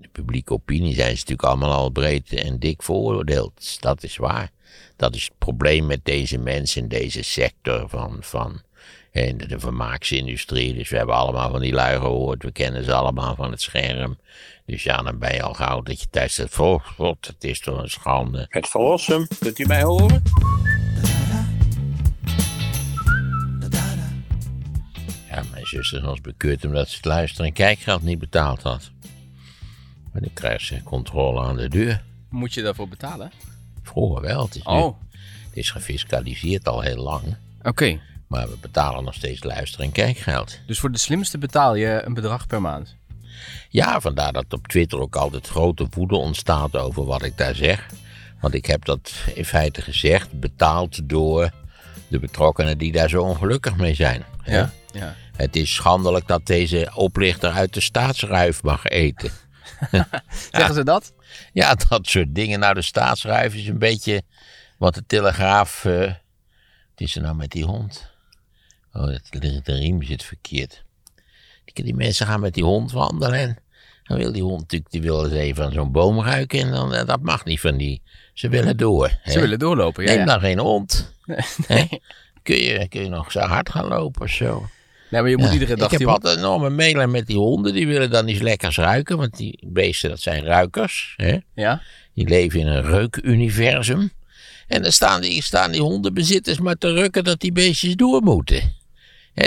de publieke opinie zijn ze natuurlijk allemaal al breed en dik veroordeeld. Dat is waar. Dat is het probleem met deze mensen in deze sector van, van en de, vermaaksindustrie. Dus we hebben allemaal van die lui gehoord. We kennen ze allemaal van het scherm. Dus ja, dan ben je al gauw dat je thuis oh, god, het is toch een schande. Het verlossen, kunt u mij horen? Ja, mijn zuster was bekeurd omdat ze het luisteren en kijkgeld niet betaald had. Maar nu krijgt ze controle aan de deur. Moet je daarvoor betalen? Vroeger wel. Het is, nu- Oh, het is gefiscaliseerd al heel lang. oké. Maar we betalen nog steeds luister- en kijkgeld. Dus voor de slimste betaal je een bedrag per maand. Ja, vandaar dat op Twitter ook altijd grote woede ontstaat over wat ik daar zeg. Want ik heb dat in feite gezegd, betaald door de betrokkenen die daar zo ongelukkig mee zijn. Ja. ja. Het is schandelijk dat deze oplichter uit de staatsruif mag eten. Zeggen ze dat? Ja, dat soort dingen. Nou, de staatsruif is een beetje wat de Telegraaf... eh, het is er nou met die hond? Oh, het- de, de riem zit verkeerd. Die, mensen gaan met die hond wandelen en dan wil die hond natuurlijk, die wil eens even aan zo'n boom ruiken en dan, eh, dat mag niet van die. Ze willen door. hè. Ze willen doorlopen, ja. Neem ja. dan geen hond. Nee? Kun, je, kun je nog zo hard gaan lopen of zo? Nee, maar je moet Ja, iedere dag... ik heb die- altijd een enorme mailen met die honden. Die willen dan iets lekkers ruiken. Want die beesten, dat zijn ruikers. Hè? Ja? Die leven in een reukuniversum. En dan staan die, staan die hondenbezitters maar te rukken dat die beestjes door moeten.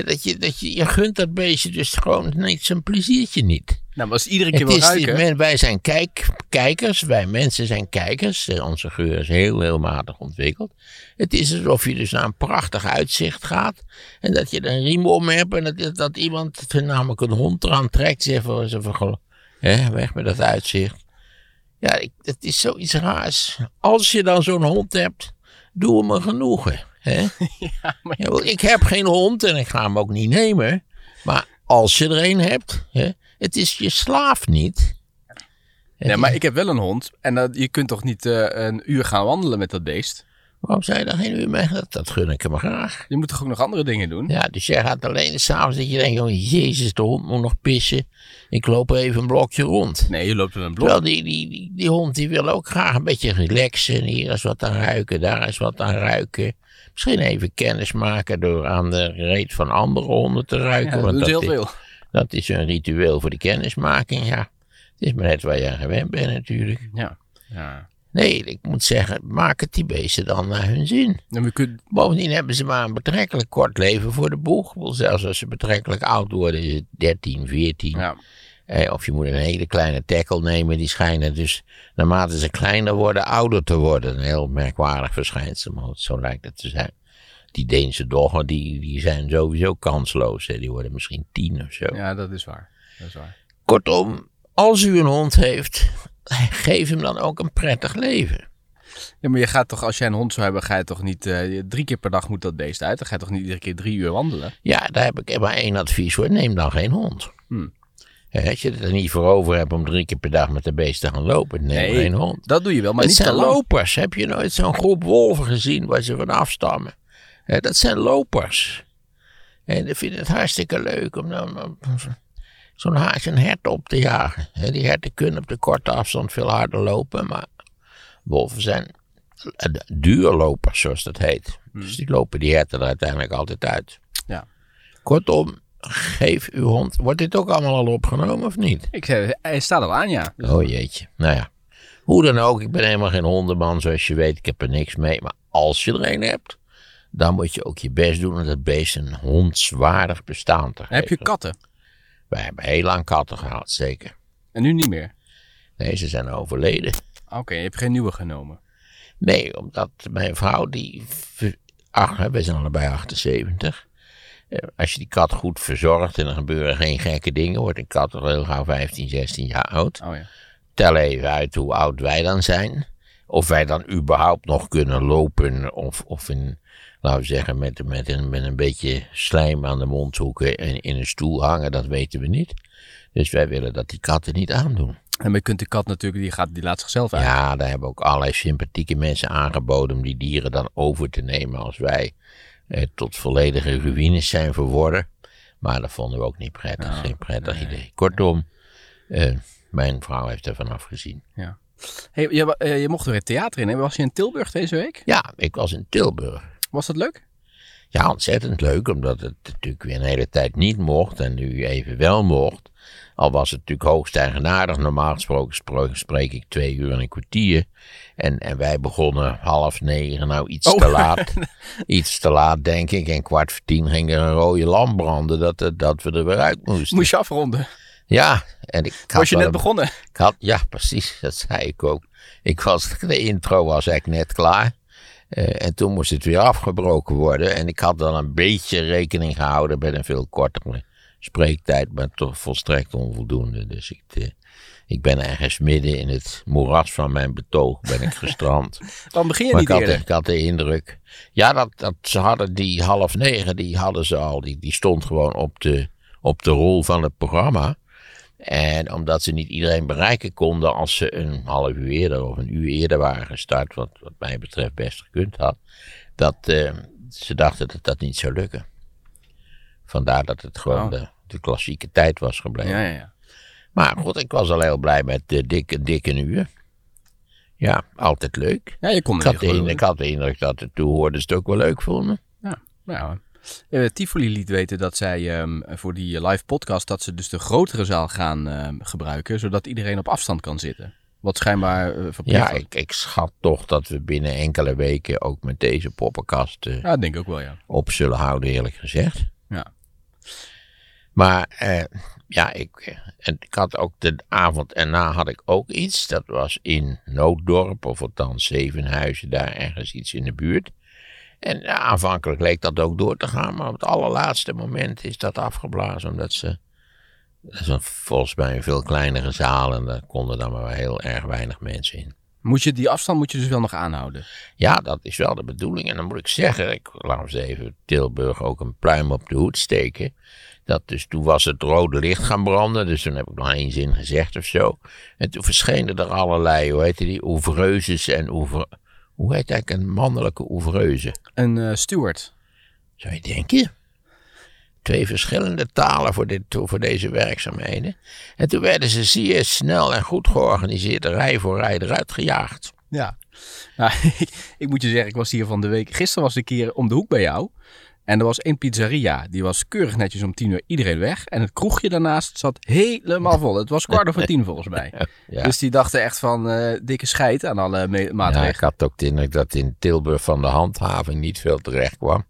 Dat je, dat je, je gunt dat beestje dus gewoon niet zijn pleziertje niet. Nou, maar als iedere keer die ruiken... men- wij zijn kijk, kijkers, wij mensen zijn kijkers. Eh, Onze geur is heel, heel matig ontwikkeld. Het is alsof je dus naar een prachtig uitzicht gaat. En dat je er een riem om hebt. En dat, dat iemand, namelijk een hond, eraan trekt. Zegt van, ze van, hè, weg met dat uitzicht. Ja, ik, het is zoiets raars. Als je dan zo'n hond hebt, doe hem een genoegen. Hè? Ja, maar- Ja, ik heb geen hond en ik ga hem ook niet nemen. Maar als je er een hebt, hè, het is je slaaf niet. Het Nee, maar ik heb wel een hond. En dat, je kunt toch niet eh, een uur gaan wandelen met dat beest? Waarom zei je daar geen uur mee? Dat, dat gun ik hem graag. Je moet toch ook nog andere dingen doen? Ja, dus jij gaat alleen s'avonds dat je denkt, oh jezus, de hond moet nog pissen. Ik loop even een blokje rond. Nee, je loopt wel een blok. Terwijl die, die, die, die hond die wil ook graag een beetje relaxen. Hier is wat aan ruiken, daar is wat aan ruiken. Misschien even kennis maken door aan de reet van andere honden te ruiken. Ja, dat want ze heel is- veel. Dat is een ritueel voor de kennismaking, ja. Het is maar net waar je aan gewend bent natuurlijk. Ja. ja. Nee, ik moet zeggen, maak het die beesten dan naar hun zin. We kunnen... Bovendien hebben ze maar een betrekkelijk kort leven voor de boeg. Zelfs als ze betrekkelijk oud worden, is het 13, 14. Ja. Eh, of je moet een hele kleine tackle nemen, die schijnen dus naarmate ze kleiner worden, ouder te worden. Een heel merkwaardig verschijnsel, maar zo lijkt het te zijn. Die Deense doggen, die, die zijn sowieso kansloos. Hè. Die worden misschien tien of zo. ja, dat is waar. Dat is waar. Kortom, als u een hond heeft, geef hem dan ook een prettig leven. Ja, maar je gaat toch, als jij een hond zou hebben, ga je toch niet eh, drie keer per dag moet dat beest uit. Dan ga je toch niet iedere keer drie uur wandelen? Ja, daar heb ik maar één advies voor. Neem dan geen hond. Hmm. Als je het er niet voor over hebt om drie keer per dag met de beest te gaan lopen, neem geen hond. dat doe je wel, maar het niet te zijn lopers. Heb je nooit zo'n groep wolven gezien waar ze van afstammen? Dat zijn lopers. En ik vind het hartstikke leuk om dan zo'n haas een hert op te jagen. Die herten kunnen op de korte afstand veel harder lopen, maar wolven zijn eh, duurlopers, zoals dat heet. Dus die lopen die herten er uiteindelijk altijd uit. Ja. Kortom, geef uw hond. Wordt dit ook allemaal al opgenomen of niet? Ik zei, hij staat al aan, ja. Dus- Oh jeetje. Nou ja. Hoe dan ook, ik ben helemaal geen hondenman, zoals je weet. Ik heb er niks mee. Maar als je er een hebt, dan moet je ook je best doen om dat beest een hondswaardig bestaan te geven. Heb je katten? Wij hebben heel lang katten gehad, zeker. En nu niet meer? Nee, ze zijn overleden. Oké, je hebt geen nieuwe genomen. Nee, omdat mijn vrouw, die. Ach, wij zijn allebei 78. Als je die kat goed verzorgt en er gebeuren geen gekke dingen, wordt een kat toch heel gauw 15, 16 jaar oud. Oh ja. tel even uit hoe oud wij dan zijn. Of wij dan überhaupt nog kunnen lopen. Of, of in, laten we zeggen, met, met, een, met een beetje slijm aan de mondhoeken en in een stoel hangen. Dat weten we niet. Dus wij willen dat die katten niet aandoen. En je kunt de kat natuurlijk, die, gaat, die laat zichzelf uit. Ja, daar hebben ook allerlei sympathieke mensen aangeboden om die dieren dan over te nemen als wij tot volledige ruïnes zijn verworden. Maar dat vonden we ook niet prettig. Ja, geen prettig nee, idee. Kortom, eh, mijn vrouw heeft er vanaf gezien. Ja. Hey, je, eh, je mocht weer het theater in. hè? Was je in Tilburg deze week? Ja, ik was in Tilburg. Was dat leuk? Ja, ontzettend leuk, omdat het natuurlijk weer een hele tijd niet mocht en nu even wel mocht. Al was het natuurlijk hoogst eigenaardig. Normaal gesproken spro- spreek ik twee uur en een kwartier. En, en wij begonnen half negen, nou iets Oh. te laat. iets te laat, denk ik. En kwart voor tien ging er een rode lamp branden dat, het- dat we er weer uit moesten. Moest je afronden? Ja, en ik had Was je net een- begonnen? ik had, ja, precies, dat zei ik ook. Ik was, de intro was eigenlijk net klaar. Eh, en toen moest het weer afgebroken worden. En ik had dan een beetje rekening gehouden met een veel kortere spreektijd, maar toch volstrekt onvoldoende. Dus ik, eh, ik ben ergens midden in het moeras van mijn betoog ben ik gestrand. Dan begin je maar niet ik had, eerder. ik had de indruk. Ja, dat, dat, ze hadden die half negen, die hadden ze al. Die, die stond gewoon op de, op de rol van het programma. En omdat ze niet iedereen bereiken konden als ze een half uur eerder of een uur eerder waren gestart, wat, wat mij betreft best gekund had, dat eh, ze dachten dat dat niet zou lukken. Vandaar dat het gewoon Oh. de, de klassieke tijd was gebleven. Ja, ja, ja. Maar goed, ik was al heel blij met de dikke, dikke uur. Ja, altijd leuk. Ja, je kon Ik had, de, ik had de indruk dat de toehoorders het ook wel leuk vonden. Ja, nou, eh, Tivoli liet weten dat zij ehm, voor die live podcast dat ze dus de grotere zaal gaan ehm, gebruiken, zodat iedereen op afstand kan zitten. Wat schijnbaar eh, verplicht Ja, ik, ik schat toch dat we binnen enkele weken ook met deze poppenkast eh, Ja, denk ik ook wel, ja. op zullen houden, eerlijk gezegd. Maar eh, ja, ik, eh, en ik had ook de avond erna had ik ook iets. Dat was in Nooddorp, of althans Zevenhuizen, daar ergens iets in de buurt. En ja, aanvankelijk leek dat ook door te gaan, maar op het allerlaatste moment is dat afgeblazen. Omdat ze, dat is een, volgens mij een veel kleinere zaal en daar konden dan maar heel erg weinig mensen in. Moet je die afstand moet je dus wel nog aanhouden. Ja, dat is wel de bedoeling. En dan moet ik zeggen, ik laat eens even Tilburg ook een pluim op de hoed steken. Dat dus toen was het rode licht gaan branden, dus toen heb ik nog één zin gezegd of zo. En toen verschenen er allerlei, hoe heet die, ouvreuses en ouvre... Hoe heet eigenlijk een mannelijke ouvreuze? Een eh, steward. Zou je denken? Twee verschillende talen voor, dit, voor deze werkzaamheden. En toen werden ze zeer snel en goed georganiseerd rij voor rij eruit gejaagd. Ja. Nou, ik, ik moet je zeggen, ik was hier van de week. Gisteren was ik een keer om de hoek bij jou. En er was één pizzeria. Die was keurig netjes om tien uur iedereen weg. En het kroegje daarnaast zat helemaal vol. Het was kwart over tien volgens mij. Ja. Dus die dachten echt van eh, dikke scheid aan alle me- Ja, maatregelen. ik had ook de indruk dat in Tilburg van de handhaving niet veel terecht kwam.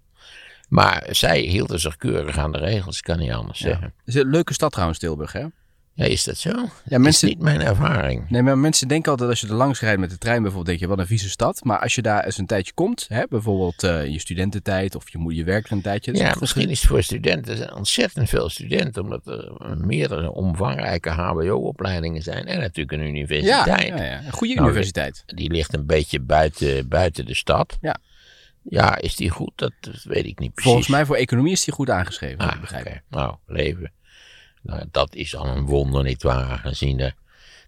Maar zij hielden zich keurig aan de regels, kan niet anders zeggen. Het is een leuke stad trouwens, Tilburg, hè? Ja, is dat zo? Ja, mensen, Is niet mijn ervaring. nee, maar mensen denken altijd als je er langs rijdt met de trein bijvoorbeeld, denk je, wat een vieze stad. Maar als je daar eens een tijdje komt, hè, bijvoorbeeld in je studententijd of je, moet- je werkt er een tijdje. dat Ja, misschien is het voor studenten. Er zijn ontzettend veel studenten, omdat er meerdere omvangrijke HBO-opleidingen zijn. En natuurlijk een universiteit. ja, ja, een goede Nou, universiteit. Die ligt een beetje buiten, buiten de stad. Ja. Ja, is die goed? Dat, dat weet ik niet precies. Volgens mij voor economie is die goed aangeschreven, Ah, begrijp. oké. Nou, leven. Nou, dat is al een wonder, nietwaar, gezien de...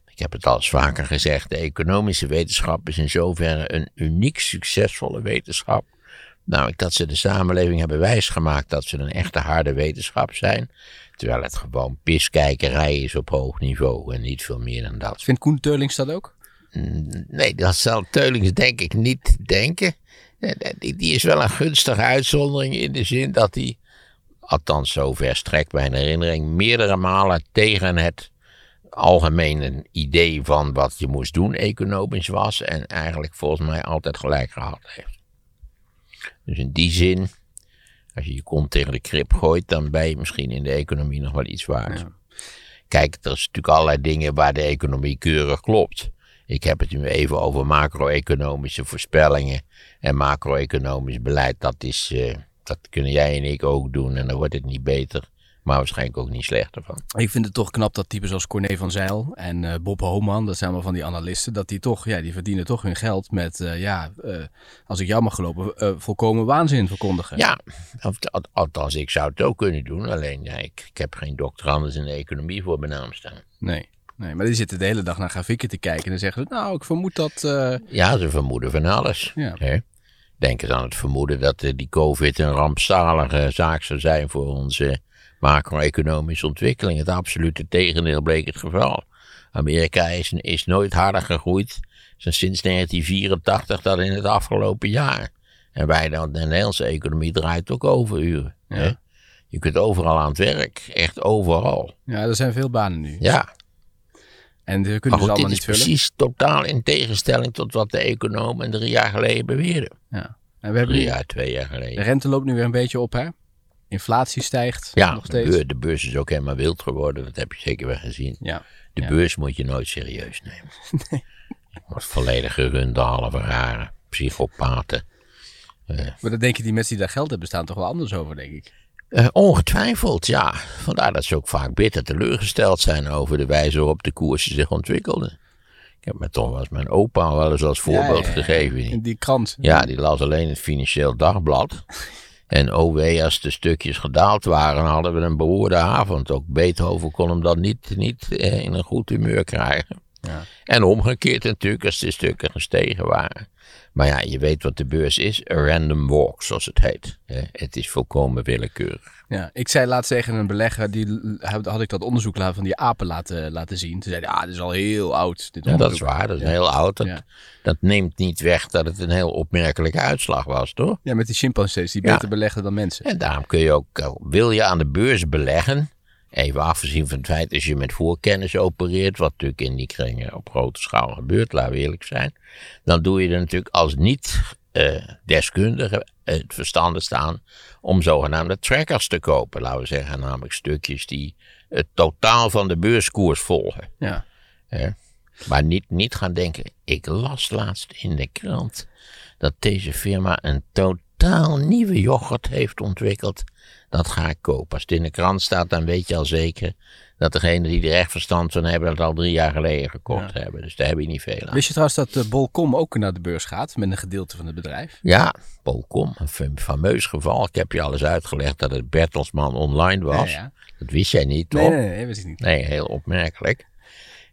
Ik heb het al eens vaker gezegd, de economische wetenschap is in zoverre een uniek succesvolle wetenschap. Namelijk dat ze de samenleving hebben wijsgemaakt dat ze een echte harde wetenschap zijn. Terwijl het gewoon piskijkerij is op hoog niveau en niet veel meer dan dat. Vindt Koen Teulings dat ook? Mm, Nee, dat zal Teulings denk ik niet denken. Eh, eh, Die, die is wel een gunstige uitzondering in de zin dat hij, althans zover strekt mijn herinnering, meerdere malen tegen het algemene idee van wat je moest doen economisch was en eigenlijk volgens mij altijd gelijk gehad heeft. Dus in die zin, als je je kont tegen de krip gooit, dan ben je misschien in de economie nog wel iets waard. Ja. Kijk, er is natuurlijk allerlei dingen waar de economie keurig klopt. Ik heb het nu even over macro-economische voorspellingen en macro-economisch beleid. Dat, is, eh, dat kunnen jij en ik ook doen en dan wordt het niet beter, maar waarschijnlijk ook niet slechter van. Ik vind het toch knap dat types als Corné van Zijl en eh, Bob Homan, dat zijn wel van die analisten, dat die toch, ja, die verdienen toch hun geld met, eh, ja, eh, als ik jou mag gelopen, volkomen waanzin verkondigen. Ja, al- althans, ik zou het ook kunnen doen. Alleen, ja, ik, ik heb geen doctorandus in de economie voor mijn naam staan. Nee, nee, maar die zitten de hele dag naar grafieken te kijken en dan zeggen ze, nou, ik vermoed dat, Ja, ze vermoeden van alles. Ja. Hè? Denk eens aan het vermoeden dat eh, die COVID een rampzalige zaak zou zijn voor onze macro-economische ontwikkeling. Het absolute tegendeel bleek het geval. Amerika is, is nooit harder gegroeid dan sinds 1984 dan in het afgelopen jaar. En wij dan, de Nederlandse economie draait ook overuren. Ja. hè. Je kunt overal aan het werk, echt overal. Ja, er zijn veel banen nu. Ja, En maar kunnen ze goed, dit allemaal is niet vullen. precies totaal in tegenstelling tot wat de economen drie jaar geleden beweerden. Ja. En we hebben Drie jaar, twee jaar de geleden. rente loopt nu weer een beetje op, hè? Inflatie stijgt Ja, nog de steeds. beurs, de beurs is ook helemaal wild geworden, dat heb je zeker wel gezien. Ja. De Ja. beurs moet je nooit serieus nemen. Het wordt volledig gerund halve rare psychopaten. Maar dan denk je, die mensen die daar geld hebben, staan toch wel anders over, denk ik. Eh, ongetwijfeld, ja. Vandaar dat ze ook vaak bitter teleurgesteld zijn over de wijze waarop de koersen zich ontwikkelden. Ik heb me toch wel eens mijn opa wel eens als voorbeeld Ja, ja, ja. gegeven. In die krant. Ja, die las alleen het Financieel Dagblad. En oh wee, als de stukjes gedaald waren, hadden we een beroerde avond. Ook Beethoven kon hem dan niet, niet eh, in een goed humeur krijgen. Ja. En omgekeerd natuurlijk, als de stukken gestegen waren. Maar ja, je weet wat de beurs is. A random walk, zoals het heet. Het is volkomen willekeurig. Ja, ik zei laatst tegen een belegger, die had ik dat onderzoek van die apen laten, laten zien. Toen zei hij, ah, dit is al heel oud. Dit Ja, dat is onderzoek." waar, dat is heel oud. Dat, Ja. dat neemt niet weg dat het een heel opmerkelijke uitslag was, toch? Ja, met die chimpansees, die beter belegden dan mensen. En daarom kun je ook, eh, wil je aan de beurs beleggen, even afgezien van het feit als je met voorkennis opereert, wat natuurlijk in die kringen op grote schaal gebeurt, laten we eerlijk zijn, dan doe je er natuurlijk als niet eh, deskundige het verstandig staan om zogenaamde trackers te kopen. Laten we zeggen, namelijk stukjes die het totaal van de beurskoers volgen. Ja. Maar niet, niet gaan denken, ik las laatst in de krant dat deze firma een totaal nieuwe yoghurt heeft ontwikkeld. Dat ga ik kopen. Als het in de krant staat, dan weet je al zeker dat degene die er echt verstand van hebben, dat al drie jaar geleden gekocht hebben. Dus daar heb je niet veel aan. Wist je trouwens dat de Bolcom ook naar de beurs gaat met een gedeelte van het bedrijf? Ja, Polcom, een fam- fameus geval. Ik heb je alles uitgelegd dat het Bertelsman online was. Ja, ja. Dat wist jij niet, toch? Nee, nee, nee, wist ik niet. Nee, heel opmerkelijk.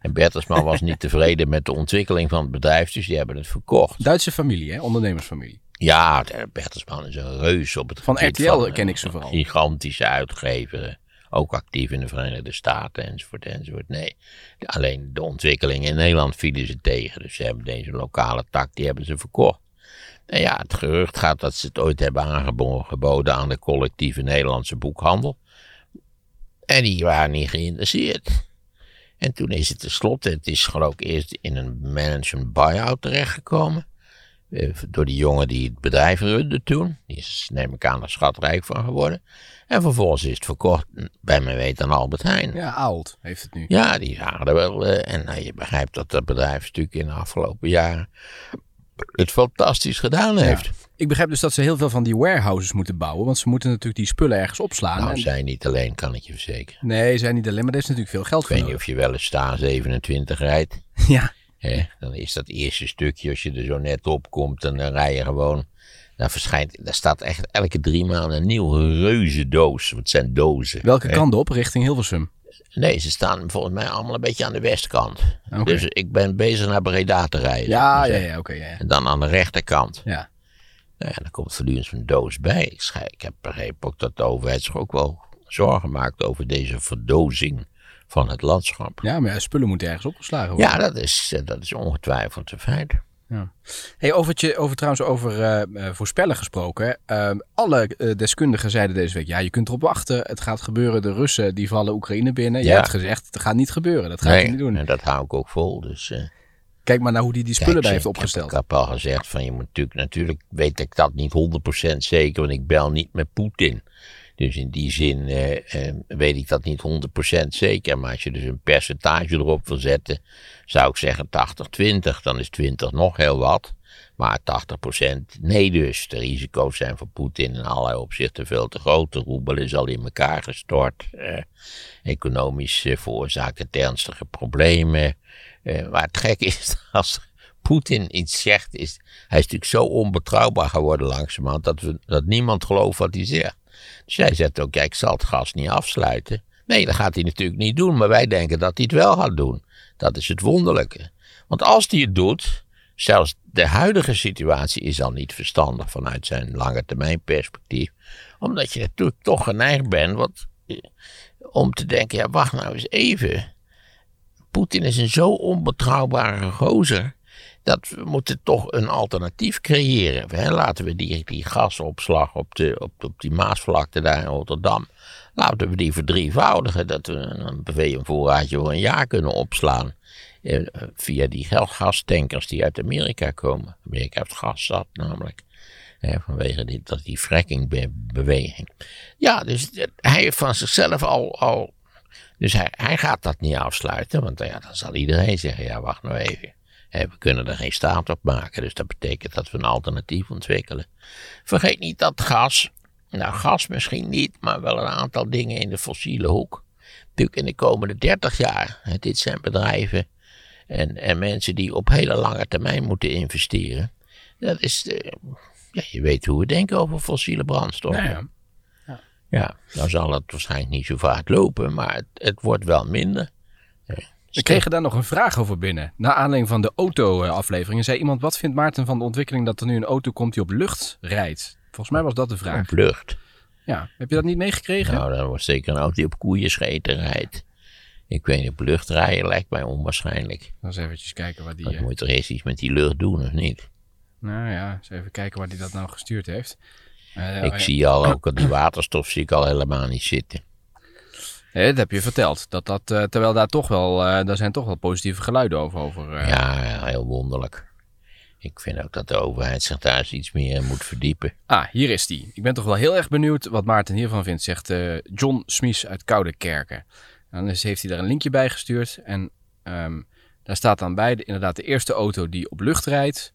En Bertelsman was niet tevreden met de ontwikkeling van het bedrijf, dus die hebben het verkocht. Duitse familie, hè? ondernemersfamilie. Ja, Bertelsman is een reus op het Van gebied RTL van, ken eh, ik ze vooral. Gigantische uitgever, ook actief in de Verenigde Staten enzovoort enzovoort. Nee, alleen de ontwikkeling in Nederland vielen ze tegen, dus ze hebben deze lokale tak, die hebben ze verkocht. En ja, het gerucht gaat dat ze het ooit hebben aangeboden aan de collectieve Nederlandse boekhandel. En die waren niet geïnteresseerd. En toen is het tenslotte, het is geloof ik eerst in een management buyout terechtgekomen. Eh, door die jongen die het bedrijf runde toen. Die is, neem ik aan, er schatrijk van geworden. En vervolgens is het verkocht, bij mijn weten, aan Albert Heijn. Ja, Aalt heeft het nu. Ja, die waren er wel. eh, en nou, je begrijpt dat dat bedrijf natuurlijk in de afgelopen jaren het fantastisch gedaan heeft. Ik begrijp dus dat ze heel veel van die warehouses moeten bouwen, want ze moeten natuurlijk die spullen ergens opslaan. Nou, En- zij niet alleen, kan ik je verzekeren. Nee, zijn niet alleen, maar daar is natuurlijk veel geld Ik voor weet niet of je wel eens sta 27 rijdt. Ja, Dan is dat eerste stukje, als je er zo net op komt, en dan rij je gewoon. Dan verschijnt, daar staat echt elke drie maanden een nieuwe reuze doos. Wat zijn dozen? welke kant op? Richting Hilversum. Nee, ze staan volgens mij allemaal een beetje aan de westkant. Dus ik ben bezig naar Breda te rijden. Ja, ja, ja, oké. ja, ja. En dan aan de rechterkant. ja. Nou ja, dan komt voortdurend zo'n doos bij. Ik, schij- ik heb begrepen ook dat de overheid zich ook wel zorgen maakt over deze verdozing van het landschap. Ja, maar ja, spullen moeten ergens opgeslagen worden. Ja, dat is, eh, dat is ongetwijfeld een feit. Hey, over, je, over trouwens over eh, eh, voorspellen gesproken. hè. Eh, alle deskundigen zeiden deze week, ja, je kunt erop wachten. Het gaat gebeuren. De Russen die vallen Oekraïne binnen. Ja. hebt gezegd, het gaat niet gebeuren. Dat gaat je niet doen. en dat hou ik ook vol. Dus, Kijk maar naar hoe die die spullen kijk, daar heeft ik heb- opgesteld. Ik heb al gezegd van je moet natuurlijk, natuurlijk weet ik dat niet 100% zeker, want ik bel niet met Poetin. Dus in die zin eh, eh, weet ik dat niet 100% zeker. Maar als je dus een percentage erop wil zetten, zou ik zeggen 80-20. Dan is 20 nog heel wat. Maar 80% nee dus. De risico's zijn voor Poetin in allerlei opzichten veel te groot. De roebel is al in elkaar gestort. Eh, economisch eh, veroorzaakt het ernstige problemen. Eh, maar het gek is, als Poetin iets zegt, is hij is natuurlijk zo onbetrouwbaar geworden langzamerhand dat, dat niemand gelooft wat hij zegt. Dus hij zegt ook, ja, ik zal het gas niet afsluiten. Nee, dat gaat hij natuurlijk niet doen, maar wij denken dat hij het wel gaat doen. Dat is het wonderlijke. Want als hij het doet, zelfs de huidige situatie is al niet verstandig vanuit zijn lange termijn perspectief. Omdat je natuurlijk toch geneigd bent wat, eh, om te denken, ja, wacht nou eens even. Poetin is een zo onbetrouwbare gozer. Dat we moeten toch een alternatief creëren. Hè? Laten we die, die gasopslag op, de, op, op die Maasvlakte daar in Rotterdam. Laten we die verdrievoudigen. Dat we een BV-voorraadje voor een jaar kunnen opslaan. Eh, via die gastankers die uit Amerika komen. Amerika heeft gas zat namelijk. Vanwege die, dat die frackingbeweging. Ja, dus hij heeft van zichzelf al. al dus hij, hij gaat dat niet afsluiten. Want ja, dan zal iedereen zeggen: ja, wacht nou even. We kunnen er geen staat op maken. Dus dat betekent dat we een alternatief ontwikkelen. Vergeet niet dat gas. Nou, gas misschien niet, maar wel een aantal dingen in de fossiele hoek. Natuurlijk in de komende 30 jaar. Dit zijn bedrijven en, en mensen die op hele lange termijn moeten investeren. Dat is, uh, ja, je weet hoe we denken over fossiele brandstoffen. Ja, ja. ja, nou zal het waarschijnlijk niet zo vaak lopen, maar het, het wordt wel minder. We kregen daar nog een vraag over binnen. Na aanleiding van de auto-afleveringen zei iemand: Wat vindt Maarten van de ontwikkeling dat er nu een auto komt die op lucht rijdt? Volgens mij was dat de vraag. Op lucht. Ja, heb je dat niet meegekregen? Nou, dan wordt zeker een auto die op koeien scheten rijdt. Ik weet niet, op lucht rijden lijkt mij onwaarschijnlijk. Dan eens eventjes kijken waar die... Eh, moet je toch eerst iets met die lucht doen, of niet? Nou ja, eens even kijken waar die dat nou gestuurd heeft. Eh, ik oh, zie al ook, dat die waterstof zie ik al helemaal niet zitten. Dat heb je verteld. Dat dat, eh, terwijl daar toch wel, eh, daar zijn toch wel positieve geluiden over. over eh. Ja, heel wonderlijk. Ik vind ook dat de overheid zich daar eens iets meer moet verdiepen. Ah, hier is die. Ik ben toch wel heel erg benieuwd wat Maarten hiervan vindt, zegt John Smies uit Koudekerken. Dan is, heeft hij daar een linkje bij gestuurd. En ehm, daar staat dan bij de, inderdaad de eerste auto die op lucht rijdt.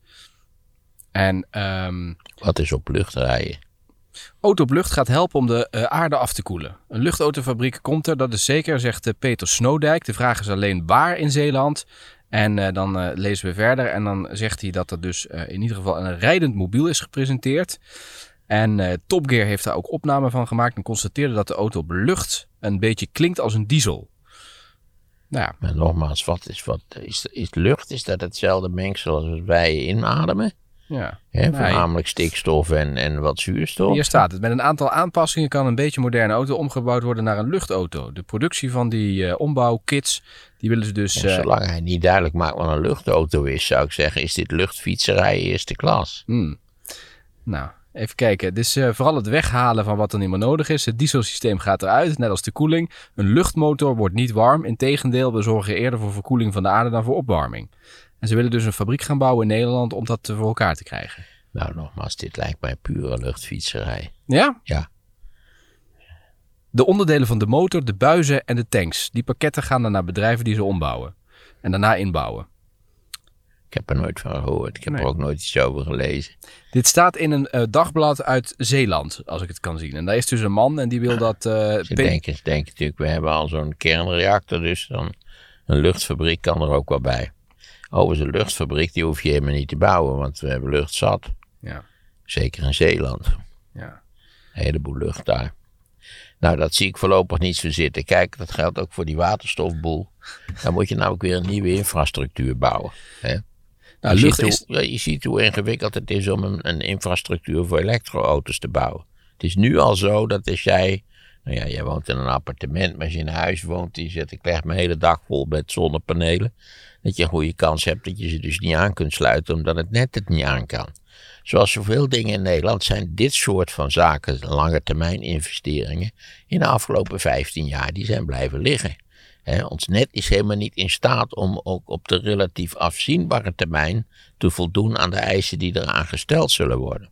En ehm, Wat is op lucht rijden? Auto op lucht gaat helpen om de eh, aarde af te koelen. Een luchtautofabriek komt er, dat is zeker, zegt eh, Peter Snowdijk. De vraag is alleen waar in Zeeland. En eh, dan lezen we verder en dan zegt hij dat er dus in ieder geval een rijdend mobiel is gepresenteerd. En Top Gear heeft daar ook opname van gemaakt en constateerde dat de auto op lucht een beetje klinkt als een diesel. Nou ja, Maar nogmaals, wat is, wat is, is lucht? Is dat hetzelfde mengsel als wij inademen? Ja. Hè, voornamelijk stikstof en, en wat zuurstof. Hier staat het. Met een aantal aanpassingen kan een beetje moderne auto omgebouwd worden naar een luchtauto. De productie van die eh, ombouwkits, die willen ze dus... En eh, zolang hij niet duidelijk maakt wat een luchtauto is, zou ik zeggen, is dit luchtfietserij eerste klas. Hmm. Nou, even kijken. Dus eh, vooral het weghalen van wat er niet meer nodig is. Het dieselsysteem gaat eruit, net als de koeling. Een luchtmotor wordt niet warm. Integendeel, we zorgen eerder voor verkoeling van de aarde dan voor opwarming. En ze willen dus een fabriek gaan bouwen in Nederland om dat voor elkaar te krijgen. Nou, nogmaals, dit lijkt mij pure luchtfietserij. Ja? Ja. De onderdelen van de motor, de buizen en de tanks. Die pakketten gaan dan naar bedrijven die ze ombouwen. En daarna inbouwen. Ik heb er nooit van gehoord. Ik heb Nee. er ook nooit iets over gelezen. Dit staat in een eh, dagblad uit Zeeland, als ik het kan zien. En daar is dus een man en die wil dat... eh, Ze denken, ze denken natuurlijk, we hebben al zo'n kernreactor, dus dan een luchtfabriek kan er ook wel bij. Overigens, een luchtfabriek, die hoef je helemaal niet te bouwen, want we hebben lucht zat. Ja, Zeker in Zeeland. ja. Een heleboel lucht daar. Nou, dat zie ik voorlopig niet zo zitten. Kijk, dat geldt ook voor die waterstofboel. Dan moet je namelijk weer een nieuwe infrastructuur bouwen. Hè? Nou, je, lucht ziet is... hoe, ja, je ziet hoe ingewikkeld het is om een, een infrastructuur voor elektroauto's te bouwen. Het is nu al zo dat als jij, nou ja, jij woont in een appartement, maar als je in een huis woont, die zet ik leg mijn hele dak vol met zonnepanelen, dat je een goede kans hebt dat je ze dus niet aan kunt sluiten omdat het net het niet aan kan. Zoals zoveel dingen in Nederland zijn dit soort van zaken, lange termijn investeringen, in de afgelopen 15 jaar, die zijn blijven liggen. Ons net is helemaal niet in staat om ook op de relatief afzienbare termijn te voldoen aan de eisen die eraan gesteld zullen worden.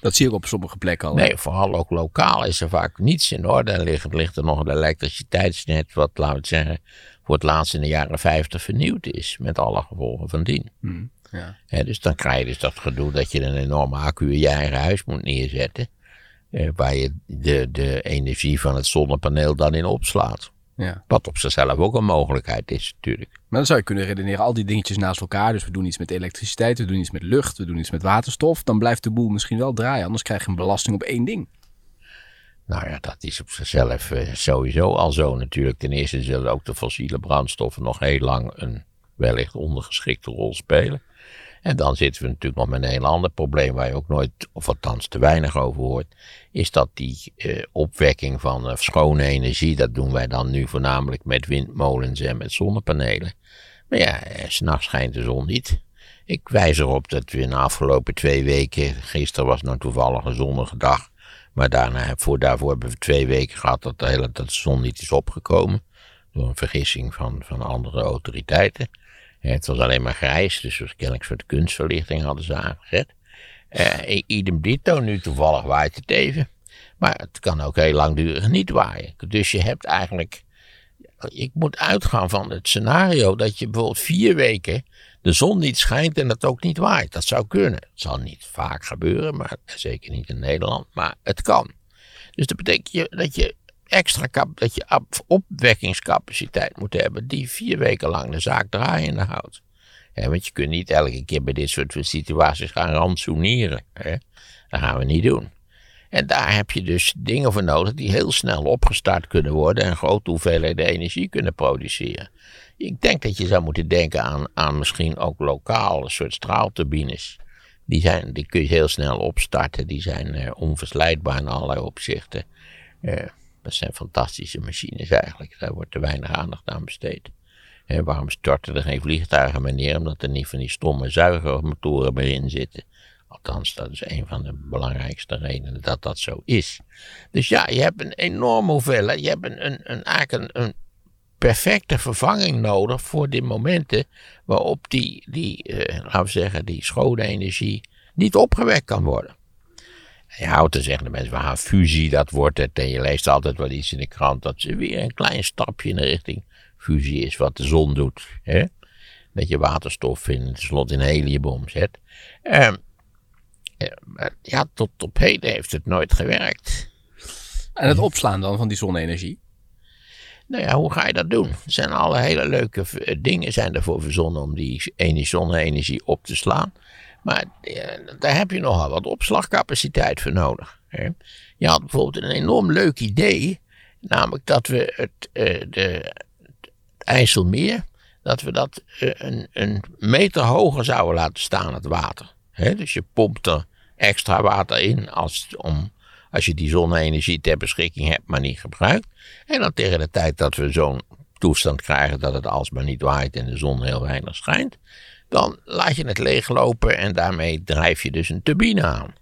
Dat zie ik op sommige plekken al. Nee, vooral ook lokaal is er vaak niets in orde. En ligt, ligt er nog een elektriciteitsnet, wat laten we het zeggen, voor het laatst in de jaren 50 vernieuwd is, met alle gevolgen van dien. Hmm, ja. Dus dan krijg je dus dat gedoe dat je een enorme accu in je eigen huis moet neerzetten, eh, waar je de, de energie van het zonnepaneel dan in opslaat. Ja. Wat op zichzelf ook een mogelijkheid is, natuurlijk. Maar dan zou je kunnen redeneren, al die dingetjes naast elkaar. Dus we doen iets met elektriciteit, we doen iets met lucht, we doen iets met waterstof. Dan blijft de boel misschien wel draaien. Anders krijg je een belasting op één ding. Nou ja, dat is op zichzelf eh, sowieso al zo natuurlijk. Ten eerste zullen ook de fossiele brandstoffen nog heel lang een wellicht ondergeschikte rol spelen. En dan zitten we natuurlijk nog met een heel ander probleem waar je ook nooit, of althans te weinig over hoort. Is dat die eh, opwekking van eh, schone energie, dat doen wij dan nu voornamelijk met windmolens en met zonnepanelen. Maar ja, eh, s'nachts schijnt de zon niet. Ik wijs erop dat we in de afgelopen twee weken, gisteren was nou toevallig een zonnige dag, maar daarna, voor, daarvoor hebben we twee weken gehad dat de, hele, dat de zon niet is opgekomen. Door een vergissing van, van andere autoriteiten. Het was alleen maar grijs, dus kennelijk een soort kunstverlichting hadden ze aangezet. Uh, idem dito, nu toevallig waait het even. Maar het kan ook heel langdurig niet waaien. Dus je hebt eigenlijk. Ik moet uitgaan van het scenario dat je bijvoorbeeld vier weken de zon niet schijnt en het ook niet waait. Dat zou kunnen. Het zal niet vaak gebeuren, maar zeker niet in Nederland. Maar het kan. Dus dat betekent dat je extra kap, dat je opwekkingscapaciteit moet hebben die vier weken lang de zaak draaiende houdt. want je kunt niet elke keer bij dit soort situaties gaan rantsoeneren. Dat gaan we niet doen. En daar heb je dus dingen voor nodig die heel snel opgestart kunnen worden en grote hoeveelheden energie kunnen produceren. Ik denk dat je zou moeten denken aan, aan misschien ook lokaal een soort straalturbines. Die, zijn, die kun je heel snel opstarten, die zijn uh, onverslijtbaar in allerlei opzichten. Uh, dat zijn fantastische machines eigenlijk. Daar wordt te weinig aandacht aan besteed. En waarom storten er geen vliegtuigen meer neer? Omdat er niet van die stomme zuigermotoren meer in zitten. Althans, dat is een van de belangrijkste redenen dat dat zo is. Dus ja, je hebt een enorme hoeveelheid. Je hebt een, een, een, eigenlijk een, perfecte vervanging nodig voor die momenten waarop die, die eh, laten we zeggen, die schone energie niet opgewekt kan worden. Je houdt te zeggen de mensen, we gaan fusie, dat wordt het. En je leest altijd wel iets in de krant dat ze weer een klein stapje in de richting fusie is wat de zon doet. Hè? Dat je waterstof in, tenslotte in helium omzet. Ehm, ja, tot op heden heeft het nooit gewerkt. En het opslaan dan van die zonne-energie? Nou ja, hoe ga je dat doen? Er zijn alle hele leuke dingen zijn ervoor verzonnen om die zonne-energie op te slaan. Maar eh, daar heb je nogal wat opslagcapaciteit voor nodig. Hè. Je had bijvoorbeeld een enorm leuk idee. Namelijk dat we het, uh, de, het IJsselmeer, dat we dat uh, een, een, meter hoger zouden laten staan, het water. Dus je pompt er extra water in als, om, als je die zonne-energie ter beschikking hebt, maar niet gebruikt. En dan tegen de tijd dat we zo'n toestand krijgen dat het alsmaar niet waait en de zon heel weinig schijnt, dan laat je het leeglopen en daarmee drijf je dus een turbine aan.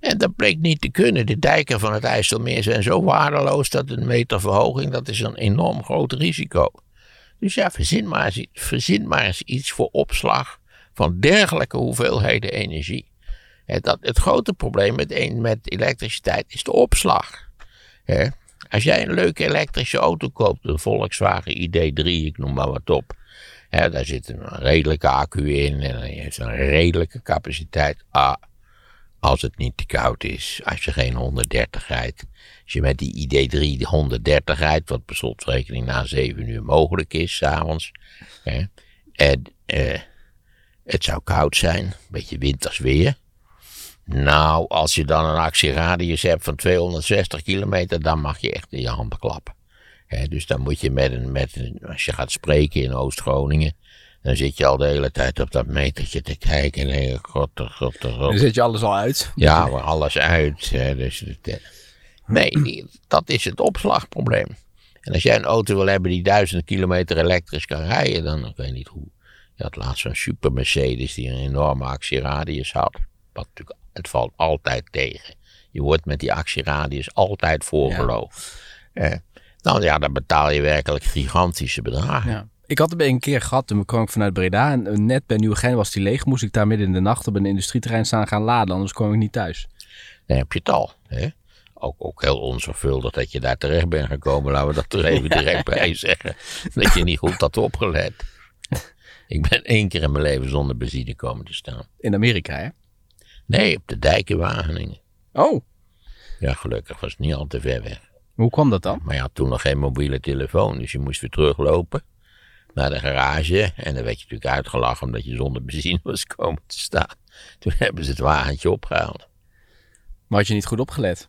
En dat bleek niet te kunnen. De dijken van het IJsselmeer zijn zo waardeloos dat een meter verhoging, dat is een enorm groot risico. Dus ja, verzin maar eens, verzin maar eens iets voor opslag van dergelijke hoeveelheden energie. Dat, het grote probleem met, met elektriciteit is de opslag. Als jij een leuke elektrische auto koopt, een Volkswagen ID3, ik noem maar wat op. Ja, daar zit een redelijke accu in en hij heeft een redelijke capaciteit. Ah, als het niet te koud is, als je geen 130 rijdt. Als je met die ID3 130 rijdt, wat per slotverrekening na 7 uur mogelijk is, s'avonds. En eh, het zou koud zijn, een beetje winters weer. Nou, als je dan een actieradius hebt van 260 kilometer, dan mag je echt in je handen klappen dus dan moet je met een, met een, als je gaat spreken in Oost-Groningen, dan zit je al de hele tijd op dat metertje te kijken. En dan god, god, god. Dan zet je alles al uit. Ja, maar alles uit. dus, eh, nee, dat is het opslagprobleem. En als jij een auto wil hebben die duizend kilometer elektrisch kan rijden, dan ik weet niet hoe. Je had laatst zo'n super Mercedes die een enorme actieradius had. Wat natuurlijk, het valt altijd tegen. Je wordt met die actieradius altijd voorgeloofd. Ja. Eh, nou ja, dan betaal je werkelijk gigantische bedragen. Ja. Ik had het een keer gehad, toen kwam ik vanuit Breda en net bij Nieuwegein was die leeg. Moest ik daar midden in de nacht op een industrieterrein staan gaan laden, anders kwam ik niet thuis. Dan heb je het al. Hè? Ook, ook heel onzorgvuldig dat je daar terecht bent gekomen. Laten we dat er even direct bij zeggen. Dat je niet goed had opgelet. Ik ben één keer in mijn leven zonder benzine komen te staan. In Amerika, hè? Nee, op de dijk in Wageningen. Oh. Ja, gelukkig was het niet al te ver weg. Hoe kwam dat dan? Maar je had toen nog geen mobiele telefoon, dus je moest weer teruglopen naar de garage. En dan werd je natuurlijk uitgelachen omdat je zonder benzine was komen te staan. Toen hebben ze het wagentje opgehaald. Maar had je niet goed opgelet?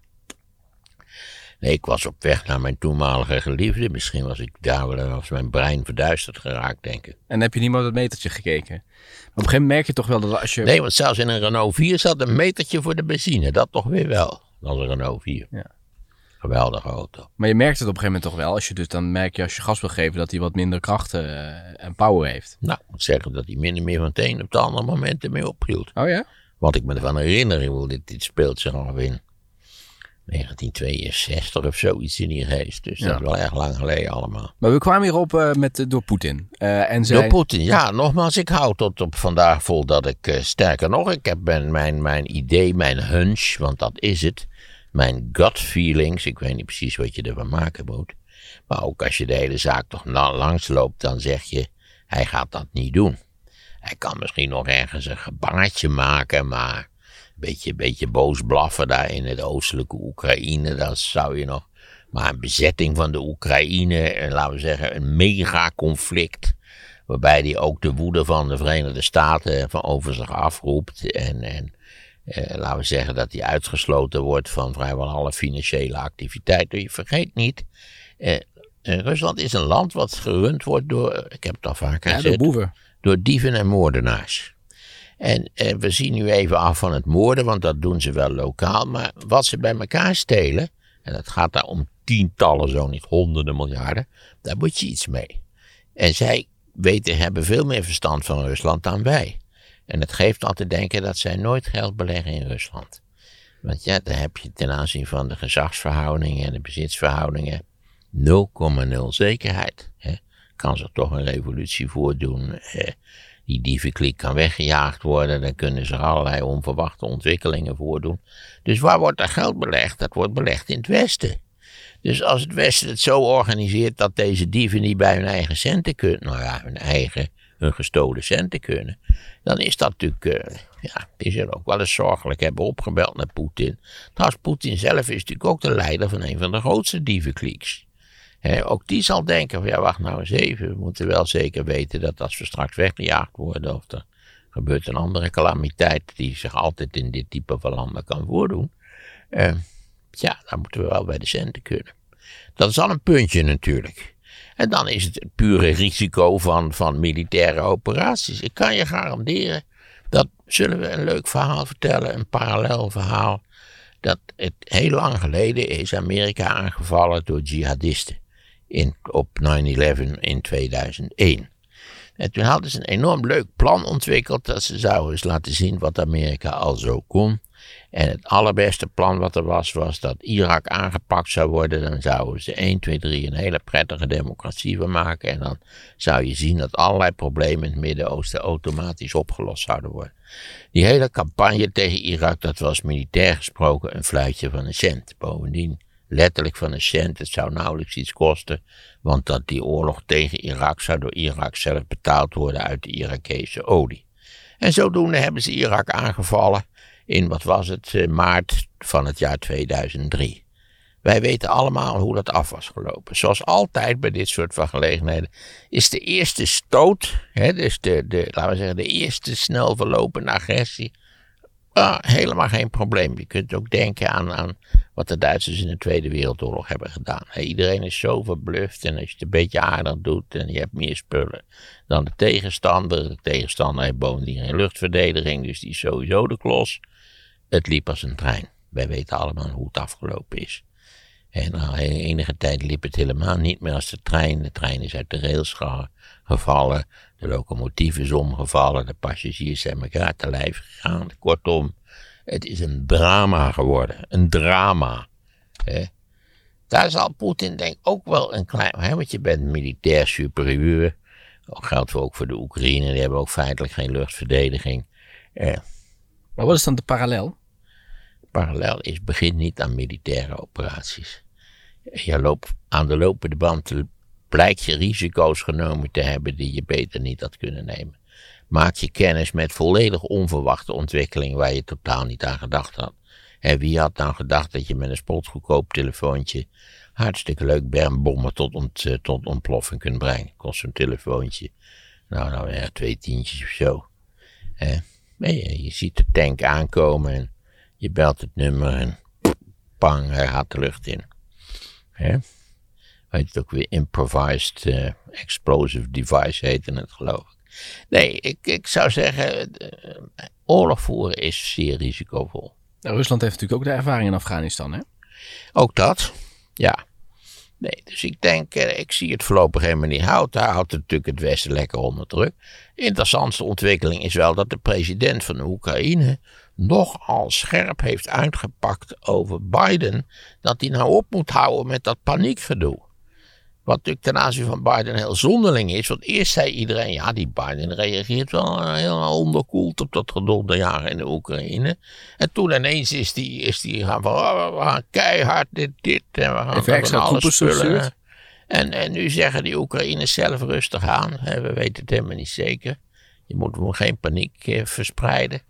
Nee, ik was op weg naar mijn toenmalige geliefde. Misschien was ik daar wel was mijn brein verduisterd geraakt, denk ik. En heb je niet meer op het metertje gekeken? Maar op een gegeven moment merk je toch wel dat als je... Nee, want zelfs in een Renault 4 zat een metertje voor de benzine. Dat toch weer wel. Is een Renault 4. Ja. Geweldige auto. Maar je merkt het op een gegeven moment toch wel. Als je dus dan merk je als je gas wil geven dat hij wat minder kracht eh, en power heeft. Nou, ik moet zeggen dat hij minder meer van het een op het andere moment ermee ophield. Oh ja? Wat ik me ervan herinner, dit, dit speelt zich al in 1962 of zoiets in die geest. Dus dat is wel erg lang geleden allemaal. Maar we kwamen hierop eh, met, eh, door Poetin. Eh, en zei... Door Poetin, ja, nogmaals, ik hou tot op vandaag vol dat ik, sterker nog, ik heb mijn, mijn, mijn idee, mijn hunch, want dat is het, mijn gut feelings, ik weet niet precies wat je ervan maken moet, maar ook als je de hele zaak toch langs loopt, dan zeg je, hij gaat dat niet doen. Hij kan misschien nog ergens een gebaartje maken, maar beetje, beetje boos blaffen daar in het oostelijke Oekraïne, dat zou je nog. Maar een bezetting van de Oekraïne, eh, laten we zeggen, een megaconflict. Waarbij hij ook de woede van de Verenigde Staten van over zich afroept. En, en eh, laten we zeggen dat hij uitgesloten wordt van vrijwel alle financiële activiteiten. Je vergeet niet, eh, eh, Rusland is een land wat gerund wordt door, eh, ik heb het al vaker Ja, door gezegd, boeven. door dieven en moordenaars. En eh, we zien nu even af van het moorden, want dat doen ze wel lokaal. Maar wat ze bij elkaar stelen, en het gaat daar om tientallen, zo niet honderden miljarden, daar moet je iets mee. En zij weten, hebben veel meer verstand van Rusland dan wij. En het geeft al te denken dat zij nooit geld beleggen in Rusland. Want ja, dan heb je ten aanzien van de gezagsverhoudingen en de bezitsverhoudingen 0,0 zekerheid. Hè. Kan zich toch een revolutie voordoen. Eh, die dievenkliek kan weggejaagd worden. Dan kunnen zich allerlei onverwachte ontwikkelingen voordoen. Dus waar wordt er geld belegd? Dat wordt belegd in het Westen. Dus als het Westen het zo organiseert dat deze dieven niet bij hun eigen centen kunnen, nou ja, hun eigen, hun gestolen centen kunnen, dan is dat natuurlijk, eh, ja, zullen ook wel eens zorgelijk hebben opgebeld naar Poetin. Trouwens, Poetin zelf is natuurlijk ook de leider van een van de grootste dievenklieks. Ook die zal denken van ja, wacht nou eens even. We moeten wel zeker weten dat als we straks weggejaagd worden of er gebeurt een andere calamiteit die zich altijd in dit type van landen kan voordoen. eh, ja, dan moeten we wel bij de centen kunnen. Dat is al een puntje natuurlijk. En dan is het het pure risico van, van militaire operaties. Ik kan je garanderen, dat zullen we een leuk verhaal vertellen, een parallel verhaal. Dat het heel lang geleden is Amerika aangevallen door jihadisten in, op 9-11 in 2001. En toen hadden ze een enorm leuk plan ontwikkeld dat ze zouden eens laten zien wat Amerika al zo kon. En het allerbeste plan wat er was, was dat Irak aangepakt zou worden. Dan zouden ze 1, 2, 3 een hele prettige democratie van maken. En dan zou je zien dat allerlei problemen in het Midden-Oosten automatisch opgelost zouden worden. Die hele campagne tegen Irak, dat was militair gesproken een fluitje van een cent. Bovendien letterlijk van een cent. Het zou nauwelijks iets kosten, want dat die oorlog tegen Irak zou door Irak zelf betaald worden uit de Irakese olie. En zodoende hebben ze Irak aangevallen in, wat was het, eh, maart van het jaar 2003. Wij weten allemaal hoe dat af was gelopen. Zoals altijd bij dit soort van gelegenheden is de eerste stoot, hè, dus de, de, laten we zeggen, de eerste snel verlopende agressie, ah, helemaal geen probleem. Je kunt ook denken aan, aan wat de Duitsers in de Tweede Wereldoorlog hebben gedaan. Iedereen is zo verbluft en als je het een beetje aardig doet en je hebt meer spullen dan de tegenstander. De tegenstander heeft bovendien geen luchtverdediging, dus die is sowieso de klos. Het liep als een trein. Wij weten allemaal hoe het afgelopen is. En na enige tijd liep het helemaal niet meer als de trein. De trein is uit de rails ge- gevallen. De locomotief is omgevallen. De passagiers zijn elkaar te lijf gegaan. Kortom, het is een drama geworden. Een drama. Daar zal Poetin denk ik ook wel een klein... Want je bent militair superieur. Dat geldt ook voor de Oekraïne. Die hebben ook feitelijk geen luchtverdediging. Maar wat is dan de parallel? Parallel is, begin niet aan militaire operaties. Je loopt aan de lopende band, blijkt je risico's genomen te hebben die je beter niet had kunnen nemen. Maak je kennis met volledig onverwachte ontwikkelingen waar je totaal niet aan gedacht had. En wie had nou gedacht dat je met een spotgoedkoop telefoontje hartstikke leuk bermbommen tot, ont, eh, tot ontploffing kunt brengen. Kost zo'n telefoontje, nou, nou ja, twee tientjes of zo. Eh, je, je ziet de tank aankomen en je belt het nummer en pang, hij gaat de lucht in. Hè? Weet het ook weer improvised eh, explosive device heette het geloof ik. Nee, ik, ik zou zeggen, eh, oorlog voeren is zeer risicovol. Nou, Rusland heeft natuurlijk ook de ervaring in Afghanistan, hè? Ook dat, ja. Nee, dus ik denk, eh, ik zie het voorlopig helemaal niet hout. Daar houdt het natuurlijk het Westen lekker onder druk. Interessantste ontwikkeling is wel dat de president van de Oekraïne nogal scherp heeft uitgepakt over Biden. Dat hij nou op moet houden met dat paniekgedoe. Wat natuurlijk ten aanzien van Biden heel zonderling is. Want eerst zei iedereen, ja die Biden reageert wel eh, heel onderkoeld op dat gedulde jaren in de Oekraïne. En toen ineens is die, is die gaan van, oh, we gaan keihard dit, dit. En we gaan Even extra alle troepen spullen. En, en nu zeggen die Oekraïners zelf rustig aan. We weten het helemaal niet zeker. Je moet gewoon geen paniek eh, verspreiden.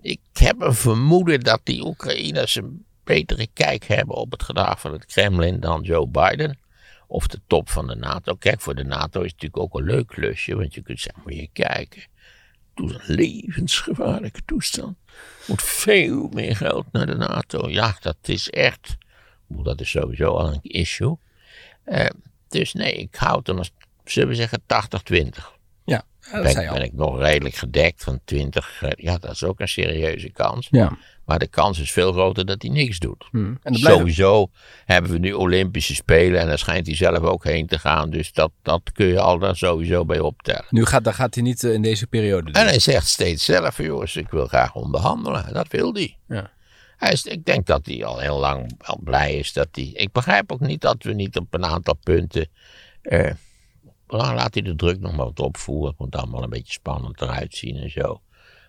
Ik heb een vermoeden dat die Oekraïners een betere kijk hebben op het gedrag van het Kremlin dan Joe Biden. Of de top van de NATO. Kijk, voor de NATO is het natuurlijk ook een leuk klusje. Want je kunt zeggen, moet je kijken. Het een levensgevaarlijke toestand. Moet veel meer geld naar de NATO. Ja, dat is echt. Dat is sowieso al een issue. Eh, dus nee, ik houd dan als, zullen we zeggen, 80-20. Ja, dat Ben, al. ben ik nog redelijk gedekt van 20. eh, Ja, dat is ook een serieuze kans. Ja. Maar de kans is veel groter dat hij niks doet. Hm. En Sowieso hebben we nu Olympische Spelen en daar schijnt hij zelf ook heen te gaan. Dus dat, dat kun je al daar sowieso bij optellen. nu gaat, dat gaat hij niet eh, in deze periode doen. En hij zegt steeds zelf, jongens, ik wil graag onderhandelen. Dat wil hij. Ja. hij is, ik denk dat hij al heel lang wel blij is dat hij... Ik begrijp ook niet dat we niet op een aantal punten... eh, laat hij de druk nog maar wat opvoeren. Het moet allemaal een beetje spannend eruit zien en zo.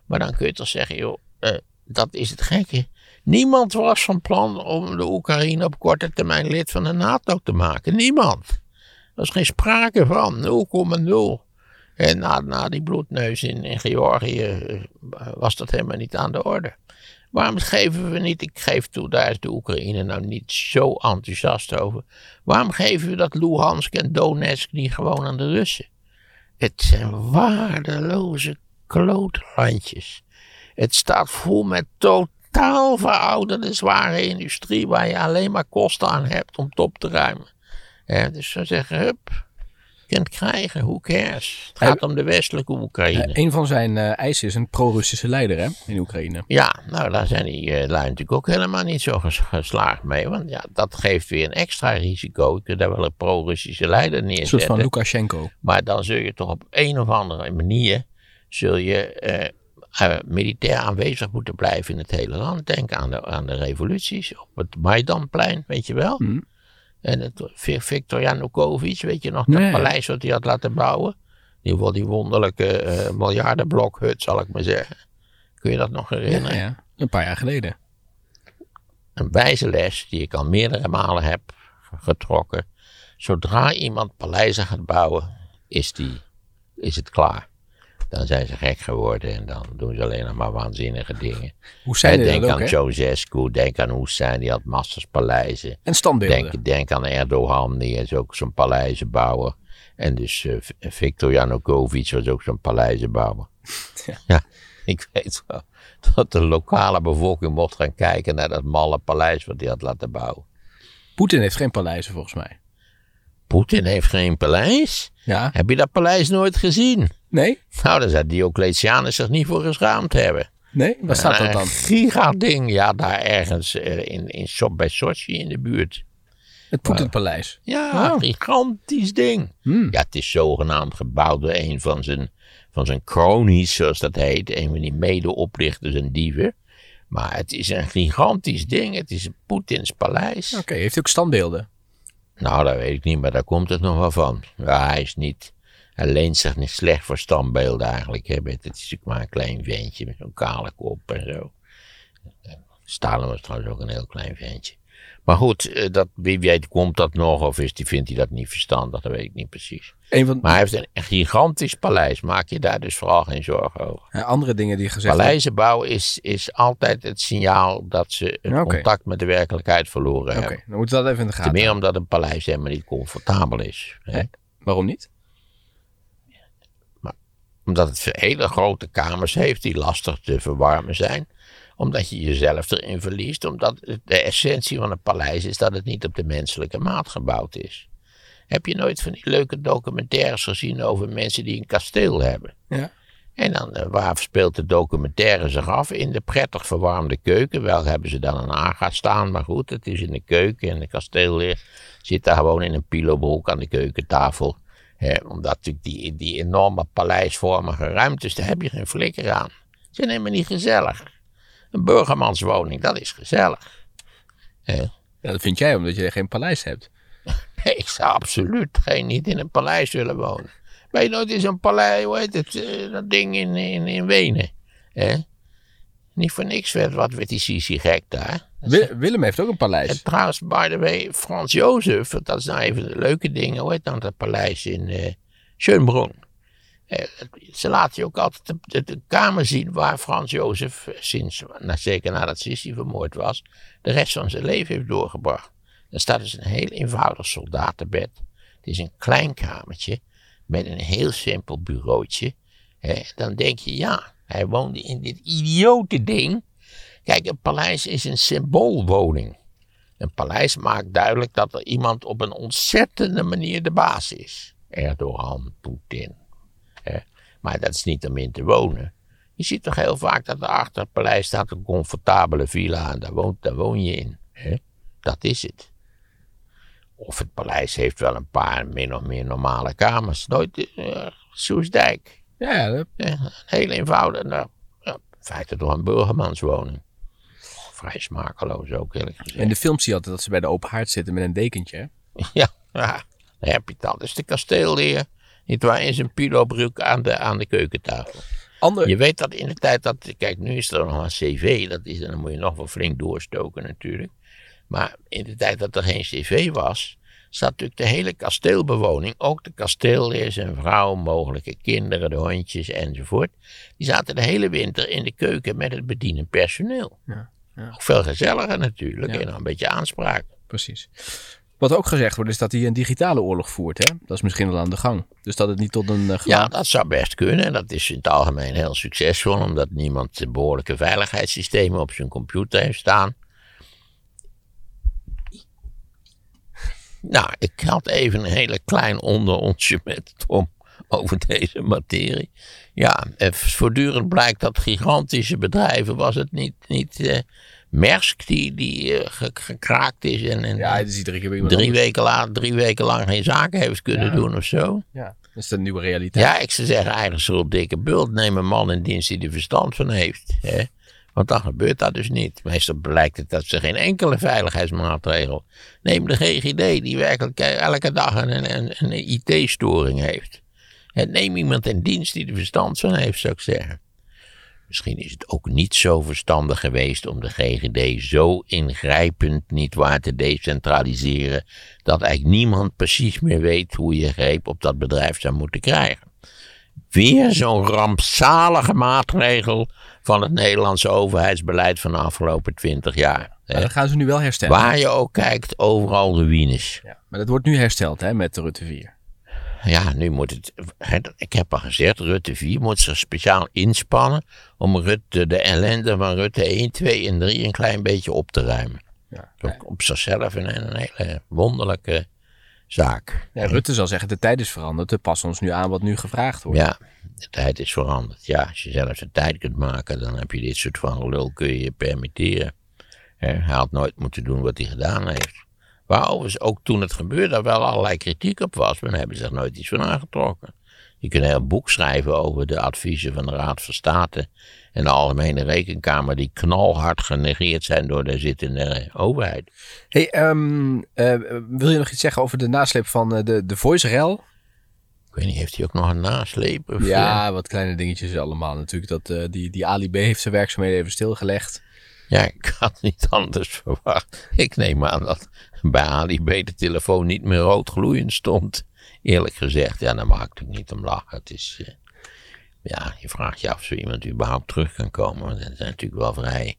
Maar dan kun je toch zeggen, joh, eh, dat is het gekke. Niemand was van plan om de Oekraïne op korte termijn lid van de NATO te maken. Niemand. Er was geen sprake van. 0,0. En na, na die bloedneus in, in Georgië eh, was dat helemaal niet aan de orde. Waarom geven we niet, ik geef toe, daar is de Oekraïne nou niet zo enthousiast over. Waarom geven we dat Luhansk en Donetsk niet gewoon aan de Russen? Het zijn waardeloze klootlandjes. Het staat vol met totaal verouderde zware industrie waar je alleen maar kosten aan hebt om het op te ruimen. Ja, dus ze zeggen, hup, kunt krijgen, who cares? Het gaat om de westelijke Oekraïne. Eh, een van zijn eh, eisen is een pro-Russische leider hè, in Oekraïne. Ja, nou daar zijn die eh, lui natuurlijk ook helemaal niet zo ges- geslaagd mee. Want ja, dat geeft weer een extra risico. Je kunt daar wel een pro-Russische leider Een soort neerzetten. van Lukashenko. Maar dan zul je toch op een of andere manier zul je, militair aanwezig moeten blijven in het hele land. Denk aan de, aan de revoluties op het Maidanplein, weet je wel. Mhm. En het, Vi- Viktor Yanukovych, weet je nog, dat Nee. paleis wat hij had laten bouwen. In ieder geval die wonderlijke eh miljardenblokhut, zal ik maar zeggen. Kun je dat nog herinneren? ja, een paar jaar geleden. een wijze les die ik al meerdere malen heb getrokken. Zodra iemand paleizen gaat bouwen, is, die, is het klaar. Dan zijn ze gek geworden en dan doen ze alleen nog maar waanzinnige dingen. Hoe zijn denk aan? Ceausescu, denk aan Hussein, die had massas paleizen. En standbeelden. Denk, denk aan Erdogan, die is ook zo'n paleizenbouwer. En dus V- Viktor Yanukovych was ook zo'n paleizenbouwer. Ja. Ja. ik weet wel dat de lokale bevolking mocht gaan kijken naar dat malle paleis wat hij had laten bouwen. Poetin heeft geen paleizen volgens mij. Poetin heeft geen paleis. Ja. Heb je dat paleis nooit gezien? Nee? Nou, daar zou Diocletianus zich niet voor geschaamd hebben. Nee? Waar staat dat Een dan? gigading, ja, daar ergens eh, in, in, So- bij Sochi in de buurt. Het Poetinpaleis. Ja, Oh. gigantisch ding. Hmm. Ja, het is zogenaamd gebouwd door een van zijn, van zijn cronies, zoals dat heet. Een van die mede-oplichters en dieven. Maar het is een gigantisch ding. Het is Poetins paleis. Oké, heeft hij ook standbeelden? Nou, dat weet ik niet, maar daar komt het nog wel van. Ja, hij is niet... Hij leent zich niet slecht voor standbeelden eigenlijk. Hè. Het is natuurlijk maar een klein ventje met zo'n kale kop en zo. Stalin was trouwens ook een heel klein ventje. Maar goed, eh, dat, wie weet komt dat nog of is die, vindt hij dat niet verstandig, dat weet ik niet precies. Van Maar hij heeft een gigantisch paleis, maak je daar dus vooral geen zorgen over. ja, andere dingen die gezegd Paleizen bouwen is, is altijd het signaal dat ze het Oké. contact met de werkelijkheid verloren Oké, hebben. dan moeten we dat even in de Ten gaten meer omdat een paleis helemaal niet comfortabel is. Hè? Waarom niet? Omdat het hele grote kamers heeft die lastig te verwarmen zijn. Omdat je jezelf erin verliest. Omdat de essentie van een paleis is dat het niet op de menselijke maat gebouwd is. Heb je nooit van die leuke documentaires gezien over mensen die een kasteel hebben? Ja. En dan, uh, waar speelt de documentaire zich af? In de prettig verwarmde keuken. Wel hebben ze dan een aga staan, maar goed, het is in de keuken. En de kasteelheer zit daar gewoon in een pilobroek aan de keukentafel. Omdat natuurlijk die, die enorme paleisvormige ruimtes, daar heb je geen flikker aan. Ze zijn helemaal niet gezellig. Een burgermanswoning, dat is gezellig. Ja, dat vind jij omdat je geen paleis hebt. Nee, ik zou absoluut geen, niet in een paleis willen wonen. Ben je nooit in zo'n paleis, hoe heet het, uh, dat ding in, in, in Wenen? Hè? Niet voor niks werd wat werd die Sisi gek daar. Willem heeft ook een paleis. En trouwens, by the way, Frans Jozef, dat is nou even de leuke dingen, hoe heet dan dat paleis in uh, Schönbrunn? Uh, ze laten je ook altijd de, de, de, kamer zien waar Frans Jozef, sinds, nou, zeker nadat Sissi vermoord was, de rest van zijn leven heeft doorgebracht. Er staat dus een heel eenvoudig soldatenbed. Het is een klein kamertje met een heel simpel bureautje. Hè. Dan denk je, ja, hij woonde in dit idiote ding. Kijk, een paleis is een symboolwoning. Een paleis maakt duidelijk dat er iemand op een ontzettende manier de baas is. Erdogan, Poetin. Maar dat is niet om in te wonen. Je ziet toch heel vaak dat er achter het paleis staat een comfortabele villa en daar, woont, woon je in. Dat is het. Of het paleis heeft wel een paar min of meer normale kamers. Nooit uh. Ja, dat... ja, heel eenvoudig. Nou, ja, in feite toch een burgermanswoning. Vrij smakeloos ook, eerlijk gezegd. In de film zie je altijd dat ze bij de open haard zitten met een dekentje. Ja, ja dan heb je het al. Dus de kasteelheer, niet waar, in zijn pilobroek aan de, aan de keukentafel. Ander... Je weet dat in de tijd dat, kijk, nu is er nog een cv, dat is, dan moet je nog wel flink doorstoken natuurlijk. Maar in de tijd dat er geen cv was, zat natuurlijk de hele kasteelbewoning, ook de kasteelheer, zijn vrouw, mogelijke kinderen, de hondjes enzovoort. Die zaten de hele winter in de keuken met het bedienend personeel. Ja, veel gezelliger natuurlijk Ja. en een beetje aanspraak. Precies. Wat ook gezegd wordt is dat hij een digitale oorlog voert. Hè? Dat is misschien wel aan de gang. Dus dat het niet tot een uh, Ja, dat zou best kunnen. Dat is in het algemeen heel succesvol, omdat niemand behoorlijke veiligheidssystemen op zijn computer heeft staan. Nou, ik had even een hele klein onderontje met Tom over deze materie. Ja, eh, voortdurend blijkt dat gigantische bedrijven, was het niet, niet eh, Maersk die, die eh, ge- gekraakt is en, en Ja, is bij iemand drie, weken laat, drie weken lang geen zaken heeft kunnen Ja. doen of zo? Ja, dat is de nieuwe realiteit. Ja, ik zou zeggen, eigenlijk zo'n dikke bult. Neem een man in dienst die er verstand van heeft. Hè? Want dan gebeurt dat dus niet. Meestal blijkt het dat ze geen enkele veiligheidsmaatregel. Neem de GGD, die werkelijk elke dag een, een, een IT-storing heeft. En neem iemand in dienst die er verstand van heeft, zou ik zeggen. Misschien is het ook niet zo verstandig geweest om de GGD zo ingrijpend niet waar te decentraliseren, dat eigenlijk niemand precies meer weet hoe je greep op dat bedrijf zou moeten krijgen. Weer zo'n rampzalige maatregel van het Nederlandse overheidsbeleid van de afgelopen twintig jaar. Maar dat gaan ze nu wel herstellen. Waar je ook kijkt, overal ruïnes. Ja, maar dat wordt nu hersteld hè, met de Rutte 4. Ja, nu moet het. Ik heb al gezegd, Rutte 4 moet zich speciaal inspannen om Rutte, de ellende van Rutte 1, 2 en 3 een klein beetje op te ruimen. Ja. Op zichzelf een, een hele wonderlijke zaak. Ja, Rutte zal zeggen, de tijd is veranderd. We passen ons nu aan wat nu gevraagd wordt. Ja, de tijd is veranderd. Ja, als je zelf de tijd kunt maken, dan heb je dit soort van lul kun je je permitteren. Hij had nooit moeten doen wat hij gedaan heeft. Waar overigens ook toen het gebeurde er wel allerlei kritiek op was, maar daar hebben ze er nooit iets van aangetrokken. Je kunt een heel boek schrijven over de adviezen van de Raad van State en de Algemene Rekenkamer, die knalhard genegeerd zijn door de zittende overheid. Hey, ehm, eh, wil je nog iets zeggen over de nasleep van eh, de, de Voice-rel? Ik weet niet, heeft hij ook nog een nasleep? Of, eh, Ja, wat kleine dingetjes allemaal natuurlijk. Dat, eh, die, die Ali B heeft zijn werkzaamheden even stilgelegd. Ja, ik had niet anders verwacht. Ik neem aan dat bij Ali B de telefoon niet meer rood gloeiend stond. Eerlijk gezegd, ja, daar mag ik natuurlijk niet om lachen. Het is, eh, ja, je vraagt je af of zo iemand überhaupt terug kan komen. Want dat is natuurlijk wel vrij,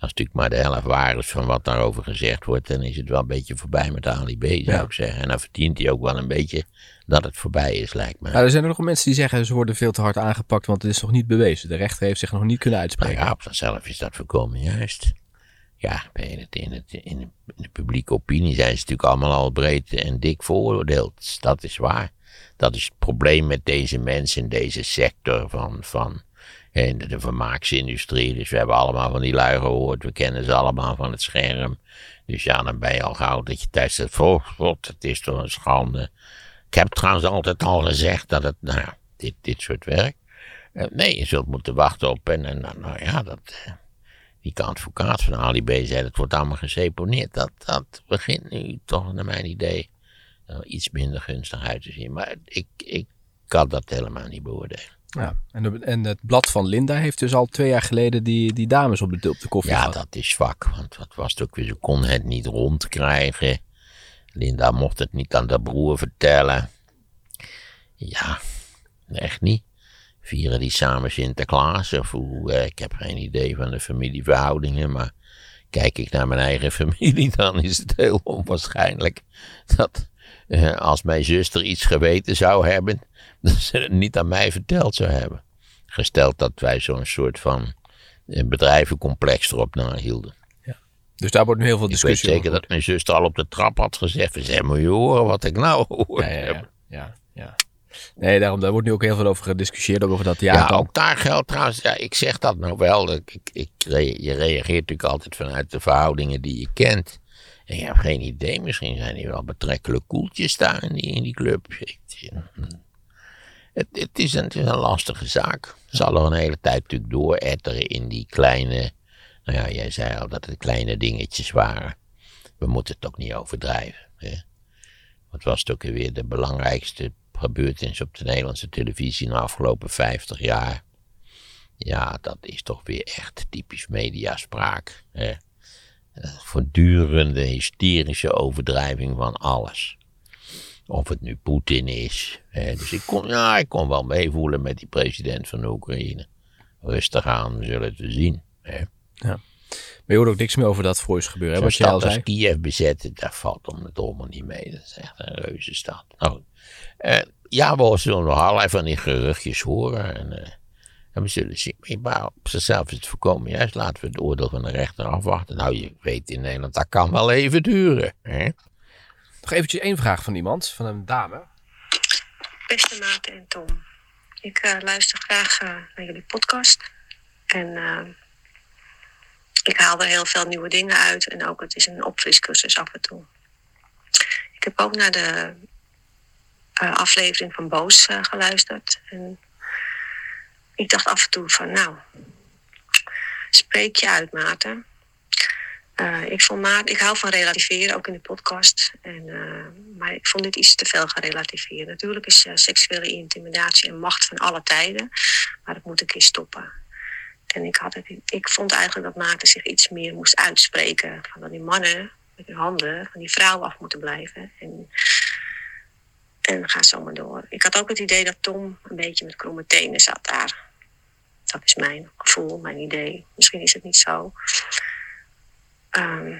Als natuurlijk maar de helft waar is van wat daarover gezegd wordt, dan is het wel een beetje voorbij met Ali B, zou Ja. ik zeggen. En dan verdient hij ook wel een beetje dat het voorbij is, lijkt me. Er zijn er nog mensen die zeggen ze worden veel te hard aangepakt, want het is nog niet bewezen. De rechter heeft zich nog niet kunnen Nou uitspreken. ja, op zichzelf is dat volkomen juist. Ja, in, het, in, het, in, de, publieke opinie zijn ze natuurlijk allemaal al breed en dik veroordeeld. Dat is waar. Dat is het probleem met deze mensen in deze sector van, van de, de vermaaksindustrie. Dus we hebben allemaal van die lui gehoord. We kennen ze allemaal van het scherm. Dus ja, dan ben je al gauw dat je thuis oh god, het is toch een schande. Ik heb trouwens altijd al gezegd dat het, nou dit, dit soort werk. Eh, nee, je zult moeten wachten op en, en nou, nou ja, dat, eh, die advocaat van Ali B zei, het wordt allemaal geseponeerd. Dat, dat begint nu toch naar mijn idee iets minder gunstig uit te zien. Maar ik, ik kan dat helemaal niet beoordelen. Ja. En, de- en het blad van Linda heeft dus al twee jaar geleden die, die dames op de, op de koffie Ja, gehad. dat is zwak, want wat was het ook weer, ze kon het niet rondkrijgen. Linda mocht het niet aan de broer vertellen. Ja, echt niet. Vieren die samen Sinterklaas of hoe, eh, ik heb geen idee van de familieverhoudingen, maar kijk ik naar mijn eigen familie, dan is het heel onwaarschijnlijk dat eh, als mijn zuster iets geweten zou hebben, dat ze het niet aan mij verteld zou hebben. Gesteld dat wij zo'n soort van eh, bedrijvencomplex erop nahielden. Dus daar wordt nu heel veel Ik weet discussie zeker over. dat mijn zuster al op de trap had gezegd: zeg, moet je horen wat ik nou hoor. Ja, ja, ja, ja, ja. Nee, daarom, daar wordt nu ook heel veel over gediscussieerd, ook over dat Ja, ook daar geldt trouwens, ja, ik zeg dat nou wel. Ik, ik, je reageert natuurlijk altijd vanuit de verhoudingen die je kent. En je hebt geen idee, misschien zijn die wel betrekkelijk koeltjes daar in die, in die club. Ik- Het, het, is een, het is een lastige zaak. Zal er een hele tijd natuurlijk dooretteren in die kleine. Nou ja, jij zei al dat het kleine dingetjes waren. We moeten het ook niet overdrijven. Hè? Wat was ook weer de belangrijkste gebeurtenis op de Nederlandse televisie in de afgelopen 50 jaar? Ja, dat is toch weer echt typisch mediaspraak. Hè? Voortdurende hysterische overdrijving van alles. Of het nu Poetin is. Dus ik kon, ja, ik kon wel meevoelen met die president van de Oekraïne. Rustig aan, we zullen het zien. Hè? Maar je hoort ook niks meer over dat Freus gebeuren, hè, wat je al stad zei. als Kiev bezetten, daar valt om het allemaal niet mee. Dat is echt een reuze stad. Nou. Eh, ja, we zullen nog allerlei van die geruchtjes horen. En, eh, en we zullen zien. Maar op zichzelf is het voorkomen juist. Laten we het oordeel van de rechter afwachten. Nou, je weet in Nederland, dat kan wel even duren. Hè? Nog eventjes één vraag van iemand, van een dame. Beste Maarten en Tom, ik eh, luister graag eh, naar jullie podcast. En eh, ik haal er heel veel nieuwe dingen uit. En ook het is een opfriscursus af en toe. Ik heb ook naar de eh, aflevering van Boos eh, geluisterd. En ik dacht af en toe van, nou, spreek je uit, Maarten. Eh, ik, vond Maarten, ik hou van relativeren, ook in de podcast. En, maar ik vond dit iets te veel gerelativeerd. Natuurlijk is seksuele intimidatie een macht van alle tijden. Maar dat moet een keer stoppen. En ik, had het, ik vond eigenlijk dat Maarten zich iets meer moest uitspreken. Van die mannen met hun handen van die vrouwen af moeten blijven. En, en ga zo maar door. Ik had ook het idee dat Tom een beetje met kromme tenen zat daar. Dat is mijn gevoel, mijn idee. Misschien is het niet zo. Ehm,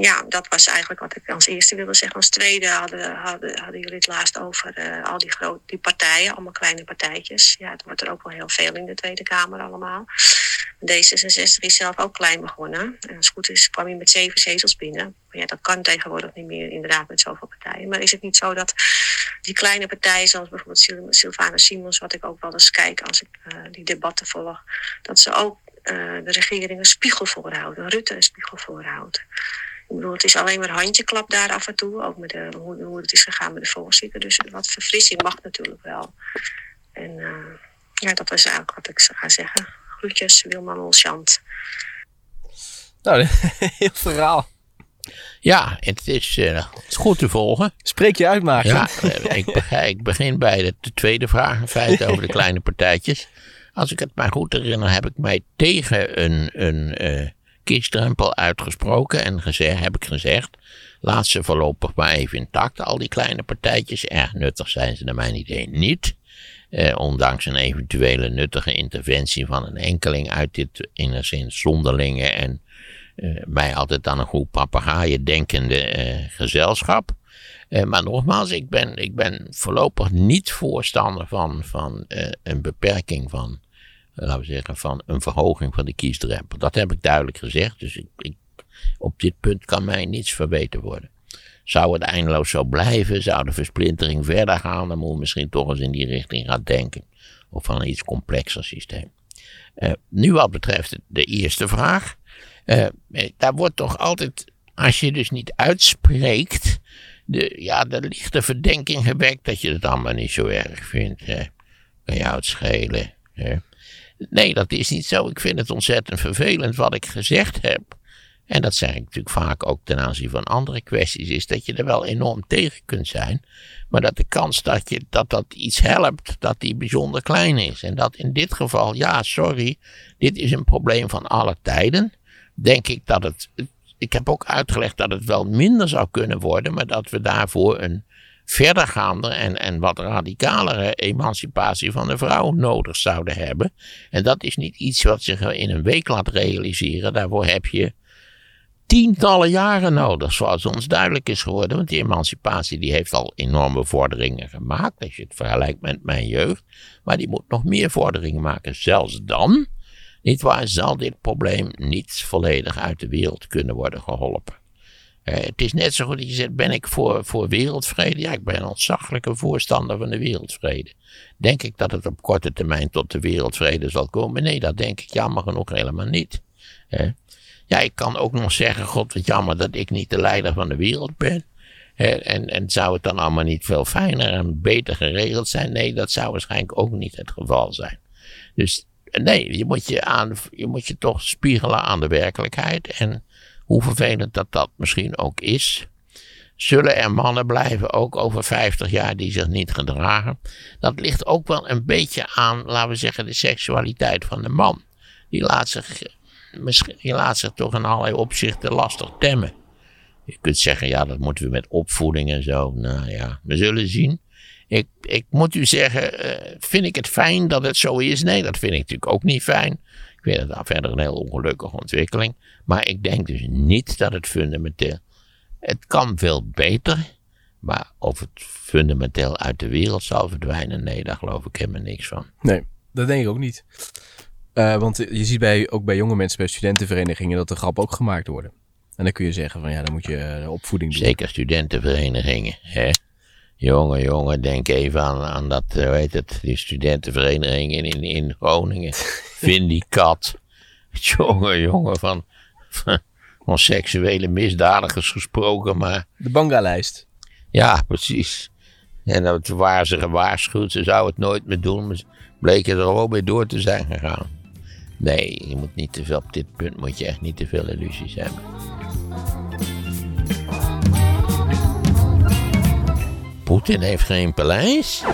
ja, dat was eigenlijk wat ik als eerste wilde zeggen. Als tweede hadden, hadden, hadden jullie het laatst over eh, al die, grote die partijen, allemaal kleine partijtjes. Ja, het wordt er ook wel heel veel in de Tweede Kamer allemaal. D66 is zelf ook klein begonnen. En als het goed is, kwam hij met zeven zetels binnen. Maar ja, dat kan tegenwoordig niet meer, inderdaad, met zoveel partijen. Maar is het niet zo dat die kleine partijen, zoals bijvoorbeeld Sylvana Simons, wat ik ook wel eens kijk als ik eh, die debatten volg, dat ze ook eh, de regering een spiegel voorhouden, Rutte een spiegel voorhoudt. Ik bedoel, het is alleen maar handjeklap daar af en toe, ook met de, hoe, hoe het is gegaan met de voorzitter. Dus wat verfrissing mag natuurlijk wel. En eh, ja, dat was eigenlijk wat ik ga zeggen. Groetjes, Wilma Molchant. Nou, heel verhaal. Ja, het is, eh, het is goed te volgen. Spreek je uit, Maarten. Ja, eh, ik, begin, ik begin bij de, de tweede vraag in feite over de kleine partijtjes. Als ik het mij goed herinner, heb ik mij tegen een, een eh, kiesdrempel uitgesproken en gezegd, heb ik gezegd, laat ze voorlopig maar even intact, al die kleine partijtjes. Erg nuttig zijn ze naar mijn idee niet. Eh, ondanks een eventuele nuttige interventie van een enkeling uit dit enigszins zonderlinge en eh, mij altijd aan een groep papegaaien denkende eh, gezelschap. Eh, maar nogmaals, ik ben, ik ben voorlopig niet voorstander van, van eh, een beperking van, laten we zeggen, van een verhoging van de kiesdrempel. Dat heb ik duidelijk gezegd, dus ik, ik, op dit punt kan mij niets verbeterd worden. Zou het eindeloos zo blijven, zou de versplintering verder gaan, dan moet we misschien toch eens in die richting gaan denken. Of van een iets complexer systeem. nu wat betreft de eerste vraag. daar wordt toch altijd, als je dus niet uitspreekt, de, ja, de lichte verdenking gewekt dat je het allemaal niet zo erg vindt. Hè. Kan jou het schelen. Hè. Nee, dat is niet zo. Ik vind het ontzettend vervelend wat ik gezegd heb. En dat zeg ik natuurlijk vaak ook ten aanzien van andere kwesties, is dat je er wel enorm tegen kunt zijn. Maar dat de kans dat, je, dat dat iets helpt, dat die bijzonder klein is. En dat in dit geval, ja, sorry, dit is een probleem van alle tijden. Denk ik dat het ik heb ook uitgelegd dat het wel minder zou kunnen worden, maar dat we daarvoor een verdergaande en, en wat radicalere emancipatie van de vrouw nodig zouden hebben. En dat is niet iets wat zich in een week laat realiseren. Daarvoor heb je tientallen jaren nodig, zoals ons duidelijk is geworden. Want die emancipatie die heeft al enorme vorderingen gemaakt, als je het vergelijkt met mijn jeugd. Maar die moet nog meer vorderingen maken. Zelfs dan niet waar zal dit probleem niet volledig uit de wereld kunnen worden geholpen. Uh, het is net zo goed dat je zegt, ben ik voor, voor wereldvrede? Ja, ik ben een ontzaglijke voorstander van de wereldvrede. Denk ik dat het op korte termijn tot de wereldvrede zal komen? Nee, dat denk ik jammer genoeg helemaal niet. Ja, ik kan ook nog zeggen, god wat jammer dat ik niet de leider van de wereld ben. En, en zou het dan allemaal niet veel fijner en beter geregeld zijn? Nee, dat zou waarschijnlijk ook niet het geval zijn. Dus Nee, je moet je, aan, je moet je toch spiegelen aan de werkelijkheid. En hoe vervelend dat dat misschien ook is. Zullen er mannen blijven, ook over 50 jaar, die zich niet gedragen? Dat ligt ook wel een beetje aan, laten we zeggen, de seksualiteit van de man. Die laat zich, die laat zich toch in allerlei opzichten lastig temmen. Je kunt zeggen, ja, dat moeten we met opvoeding en zo. Nou ja, we zullen zien. Ik, ik moet u zeggen, uh, vind ik het fijn dat het zo is? Nee, dat vind ik natuurlijk ook niet fijn. Ik vind het daar verder een heel ongelukkige ontwikkeling. Maar ik denk dus niet dat het fundamenteel. Het kan veel beter. Maar of het fundamenteel uit de wereld zal verdwijnen, nee, daar geloof ik helemaal niks van. Nee, dat denk ik ook niet. Uh, want je ziet bij, ook bij jonge mensen, bij studentenverenigingen, dat er grappen ook gemaakt worden. En dan kun je zeggen van ja, dan moet je uh, opvoeding doen. Zeker studentenverenigingen. Hè? Jongen, jongen, denk even aan, aan dat, hoe heet het, die studentenvereniging in, in, in Groningen. Vindicat. Jongen, jongen, van, van, seksuele misdadigers gesproken, maar... De bangalijst. Ja, precies. En dat waren ze gewaarschuwd, ze zou het nooit meer doen, maar bleken er al mee door te zijn gegaan. Nee, je moet niet te veel, op dit punt moet je echt niet te veel illusies hebben. Poetin heeft geen paleis?